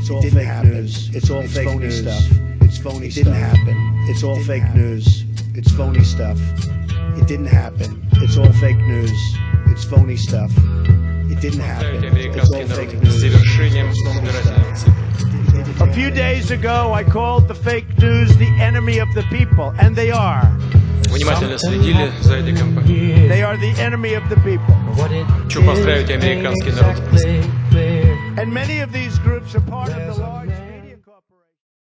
phony stuff. happen. It's all fake happen. news. It's all it's fake phony news. stuff. It's phony. It didn't happen. It's all fake happen. news. It's phony stuff. It didn't happen. It's all fake news. It's phony stuff. It didn't happen. It's all fake news. A few days ago, I called the fake news the enemy of the people, and they are. Внимательно следили за этой кампанией. They are the enemy of the people. Хочу поздравить американский народ. many of these groups are part of the large media corporations.